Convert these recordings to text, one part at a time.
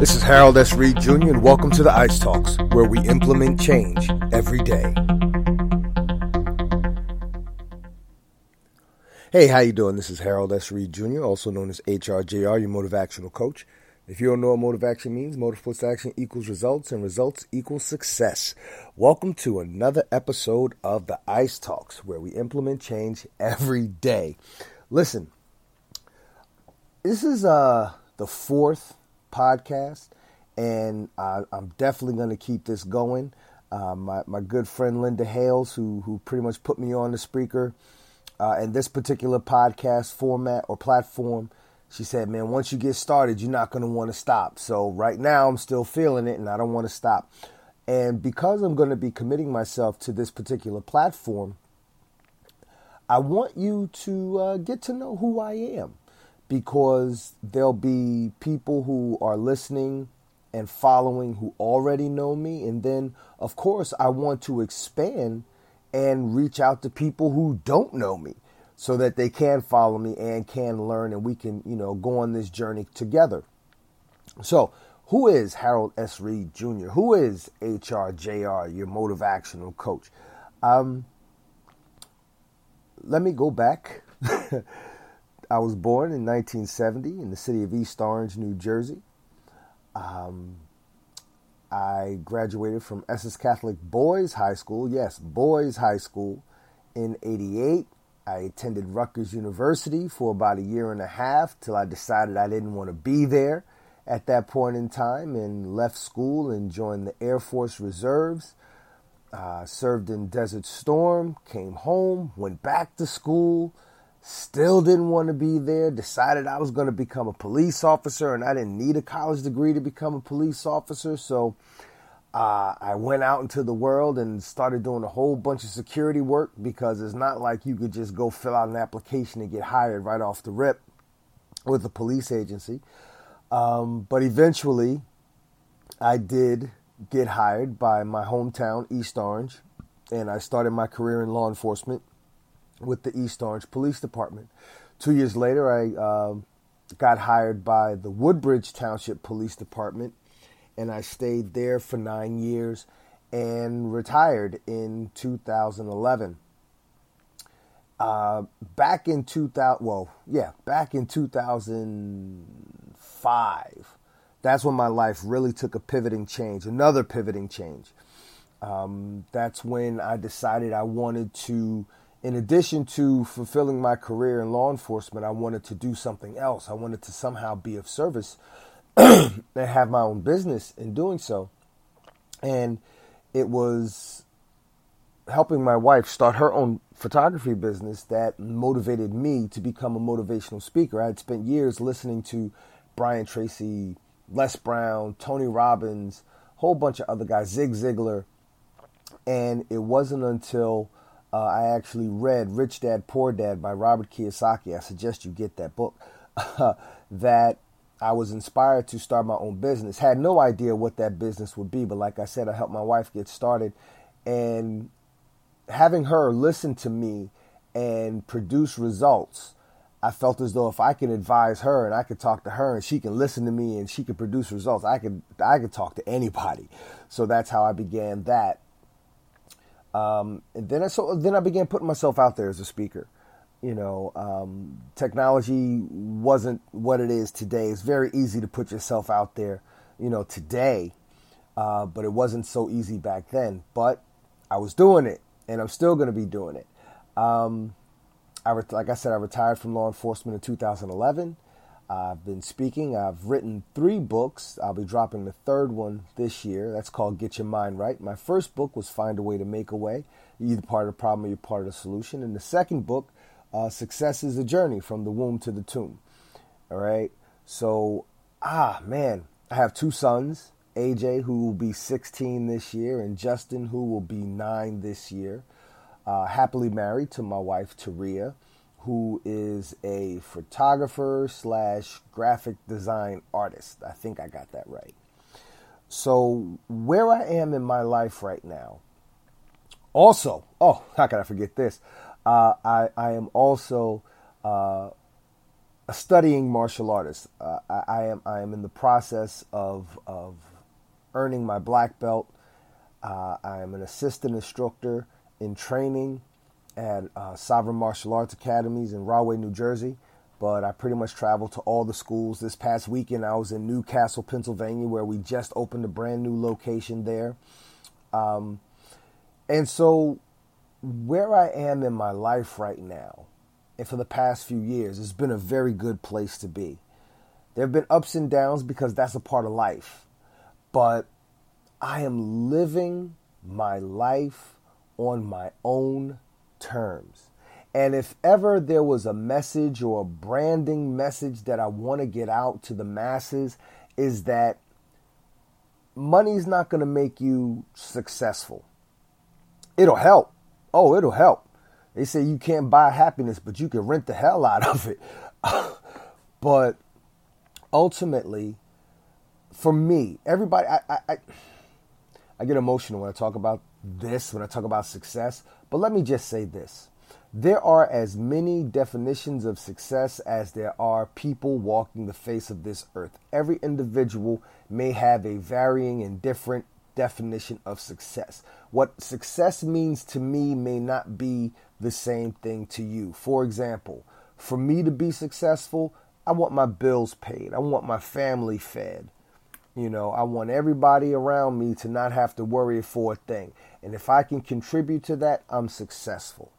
This is Harold S. Reed Jr., and welcome to the ICE Talks, where we implement change every day. Hey, how you doing? This is Harold S. Reed Jr., also known as HRJR, your motive motivational coach. If you don't know what motivation means, motive plus action equals results, and results equals success. Welcome to another episode of the ICE Talks, where we implement change every day. Listen, this is uh, the fourth podcast, and I, am definitely going to keep this going. Uh, my, my good friend Linda Hales, who, who pretty much put me on the speaker uh, in this particular podcast format or platform, she said, Man, once you get started, you're not going to want to stop. So right now, I'm still feeling it, and I don't want to stop. And because I'm going to be committing myself to this particular platform, I want you to uh, get to know who I am because there'll be people who are listening and following who already know me. And then, of course, I want to expand and reach out to people who don't know me so that they can follow me and can learn and we can, you know, go on this journey together. So, who is Harold S. Reed Jr.? Who is HRJR, your motivational coach? Um, let me go back I was born in 1970 in the city of East Orange, New Jersey. Um, I graduated from Essex Catholic Boys High School, yes, Boys High School, in 88. I attended Rutgers University for about a year and a half till I decided I didn't want to be there at that point in time and left school and joined the Air Force Reserves. Uh, served in Desert Storm, came home, went back to school Still didn't want to be there. Decided I was going to become a police officer, and I didn't need a college degree to become a police officer. So uh, I went out into the world and started doing a whole bunch of security work because it's not like you could just go fill out an application and get hired right off the rip with a police agency. Um, but eventually, I did get hired by my hometown, East Orange, and I started my career in law enforcement with the East Orange Police Department. Two years later, I uh, got hired by the Woodbridge Township Police Department, and I stayed there for nine years and retired in 2011. Uh, back in 2000, well, yeah, back in 2005, that's when my life really took a pivoting change, another pivoting change. Um, that's when I decided I wanted to in addition to fulfilling my career in law enforcement, I wanted to do something else. I wanted to somehow be of service and have my own business in doing so. And it was helping my wife start her own photography business that motivated me to become a motivational speaker. I had spent years listening to Brian Tracy, Les Brown, Tony Robbins, a whole bunch of other guys, Zig Ziglar. And it wasn't until uh, I actually read Rich Dad Poor Dad by Robert Kiyosaki. I suggest you get that book. that I was inspired to start my own business. Had no idea what that business would be, but like I said, I helped my wife get started. And having her listen to me and produce results, I felt as though if I can advise her and I could talk to her and she can listen to me and she can produce results, I could I could talk to anybody. So that's how I began that. Um, and then I so then I began putting myself out there as a speaker. You know, um, technology wasn't what it is today. It's very easy to put yourself out there. You know, today, uh, but it wasn't so easy back then. But I was doing it, and I'm still going to be doing it. Um, I like I said, I retired from law enforcement in 2011. I've been speaking. I've written three books. I'll be dropping the third one this year. That's called Get Your Mind Right. My first book was Find a Way to Make a Way. You're either part of the problem or you're part of the solution. And the second book, uh, Success is a Journey from the Womb to the Tomb. All right. So, ah, man, I have two sons AJ, who will be 16 this year, and Justin, who will be nine this year. Uh, happily married to my wife, Taria who is a photographer slash graphic design artist. I think I got that right. So, where I am in my life right now, also, oh, how can I forget this? Uh, I, I am also uh, a studying martial artist. Uh, I, I, am I am in the process of of earning my black belt. Uh, I am an assistant instructor in training at uh, Sovereign Martial Arts Academies in Rahway, New Jersey. But I pretty much traveled to all the schools. This past weekend, I was in New Castle, Pennsylvania, where we just opened a brand new location there. Um, and so, where I am in my life right now, and for the past few years, it's been a very good place to be. There have been ups and downs because that's a part of life. But I am living my life on my own terms. And if ever there was a message or a branding message that I want to get out to the masses, is that money's not going to make you successful. It'll help. Oh, it'll help. They say you can't buy happiness, but you can rent the hell out of it. but ultimately, for me, everybody, I, I, I, I get emotional when I talk about this, when I talk about success. But let me just say this there are as many definitions of success as there are people walking the face of this earth. Every individual may have a varying and different definition of success. What success means to me may not be the same thing to you. For example, for me to be successful, I want my bills paid, I want my family fed. You know, I want everybody around me to not have to worry for a thing. And if I can contribute to that, I'm successful.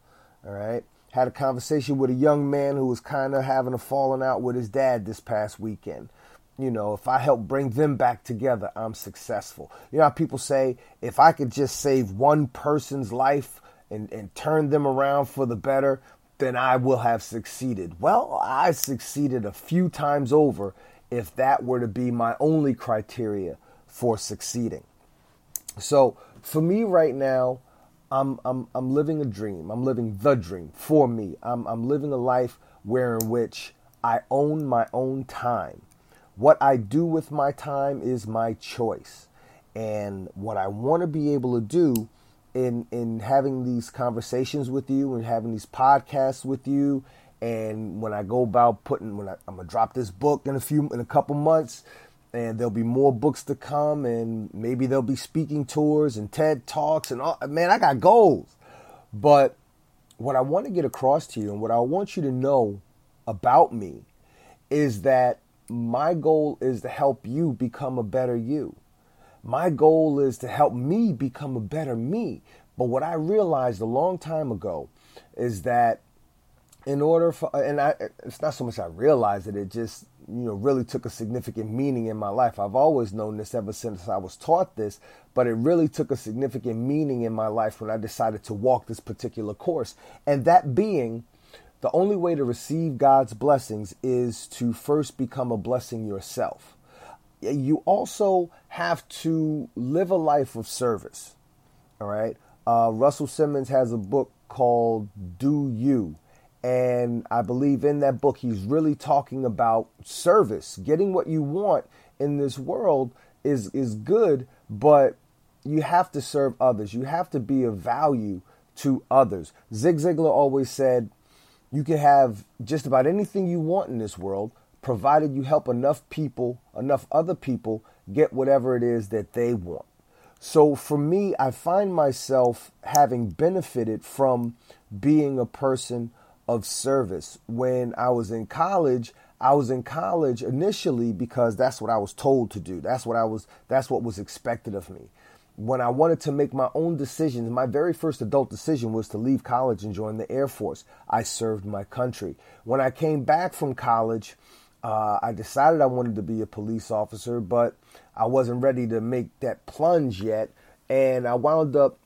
All right. Had a conversation with a young man who was kind of having a falling out with his dad this past weekend. You know, if I help bring them back together, I'm successful. You know people say, if I could just save one person's life and, and turn them around for the better, then I will have succeeded. Well, I succeeded a few times over if that were to be my only criteria for succeeding. So for me right now, I'm I'm I'm living a dream. I'm living the dream for me. I'm I'm living a life where in which I own my own time. What I do with my time is my choice. And what I want to be able to do in in having these conversations with you and having these podcasts with you and when I go about putting when I, I'm gonna drop this book in a few in a couple months and there'll be more books to come and maybe there'll be speaking tours and TED Talks and all man, I got goals. But what I want to get across to you and what I want you to know about me is that my goal is to help you become a better you. My goal is to help me become a better me. But what I realized a long time ago is that in order for, and I, it's not so much I realized it, it just you know really took a significant meaning in my life. I've always known this ever since I was taught this, but it really took a significant meaning in my life when I decided to walk this particular course. And that being the only way to receive God's blessings is to first become a blessing yourself. You also have to live a life of service. All right. Uh, Russell Simmons has a book called Do You and I believe in that book, he's really talking about service. Getting what you want in this world is, is good, but you have to serve others. You have to be of value to others. Zig Ziglar always said, you can have just about anything you want in this world, provided you help enough people, enough other people get whatever it is that they want. So for me, I find myself having benefited from being a person of service. When I was in college, I was in college initially because that's what I was told to do. That's what I was that's what was expected of me. When I wanted to make my own decisions, my very first adult decision was to leave college and join the Air Force. I served my country. When I came back from college, uh, I decided I wanted to be a police officer, but I wasn't ready to make that plunge yet. And I wound up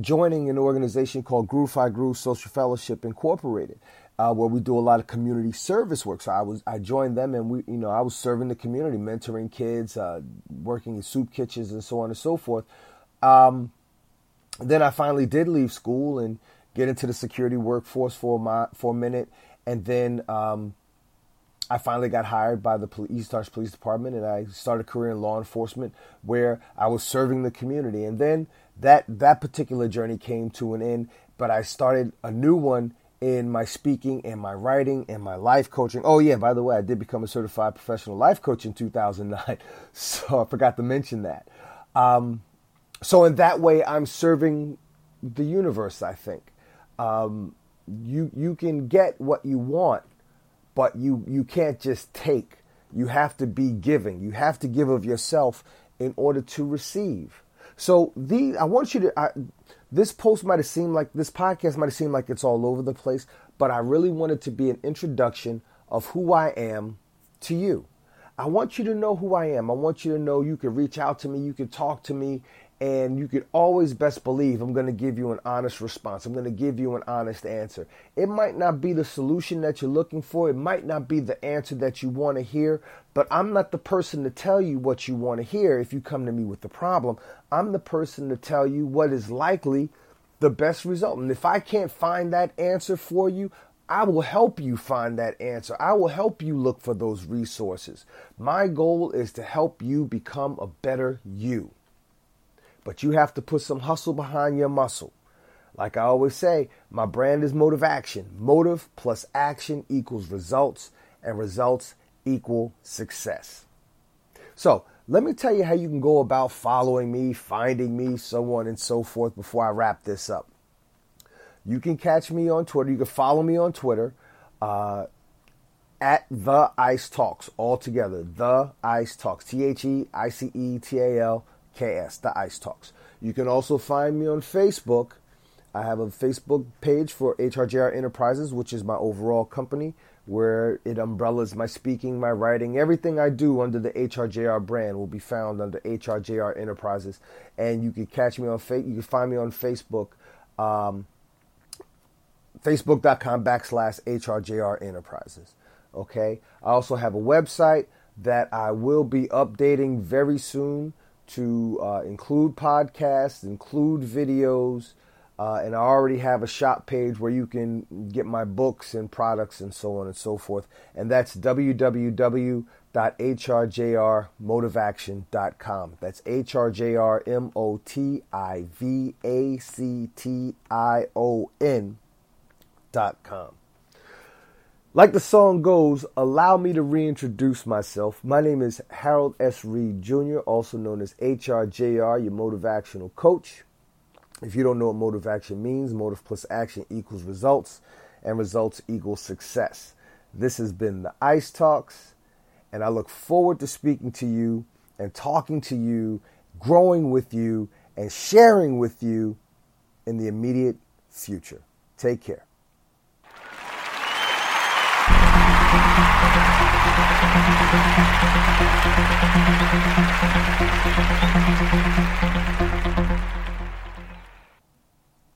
joining an organization called Groove Phi Groove Social Fellowship Incorporated, uh, where we do a lot of community service work. So I was I joined them, and we you know I was serving the community, mentoring kids, uh, working in soup kitchens, and so on and so forth. Um, then I finally did leave school and get into the security workforce for my for a minute, and then um, I finally got hired by the East Orange Police Department, and I started a career in law enforcement where I was serving the community, and then that that particular journey came to an end, but I started a new one in my speaking and my writing and my life coaching. Oh, yeah, by the way, I did become a certified professional life coach in 2009. So I forgot to mention that. Um, so, in that way, I'm serving the universe, I think. Um, you, you can get what you want, but you, you can't just take. You have to be giving. You have to give of yourself in order to receive. So, the, I want you to. I, this post might have seemed like this podcast might have seemed like it's all over the place, but I really wanted to be an introduction of who I am to you. I want you to know who I am. I want you to know you can reach out to me, you can talk to me, and you can always best believe I'm going to give you an honest response. I'm going to give you an honest answer. It might not be the solution that you're looking for, it might not be the answer that you want to hear, but I'm not the person to tell you what you want to hear if you come to me with the problem. I'm the person to tell you what is likely the best result. And if I can't find that answer for you, I will help you find that answer. I will help you look for those resources. My goal is to help you become a better you. But you have to put some hustle behind your muscle. Like I always say, my brand is motive action. Motive plus action equals results, and results equal success. So, let me tell you how you can go about following me, finding me, so on and so forth before I wrap this up. You can catch me on Twitter. You can follow me on Twitter uh, at The Ice Talks, all together. The Ice Talks. T H E I C E T A L KS, The Ice Talks. You can also find me on Facebook. I have a Facebook page for HRJR Enterprises, which is my overall company, where it umbrellas my speaking, my writing, everything I do under the HRJR brand will be found under HRJR Enterprises. And you can catch me on Facebook. You can find me on Facebook, um, facebook.com backslash HRJR Enterprises. Okay. I also have a website that I will be updating very soon to uh, include podcasts, include videos, uh, and I already have a shop page where you can get my books and products and so on and so forth. And that's www.hrjrmotivaction.com. That's H-R-J-R-M-O-T-I-V-A-C-T-I-O-N.com. Like the song goes, allow me to reintroduce myself. My name is Harold S. Reed Jr., also known as HRJR, your Motive motivational coach. If you don't know what motive action means, motive plus action equals results, and results equal success. This has been the Ice Talks, and I look forward to speaking to you and talking to you, growing with you, and sharing with you in the immediate future. Take care. Thank you.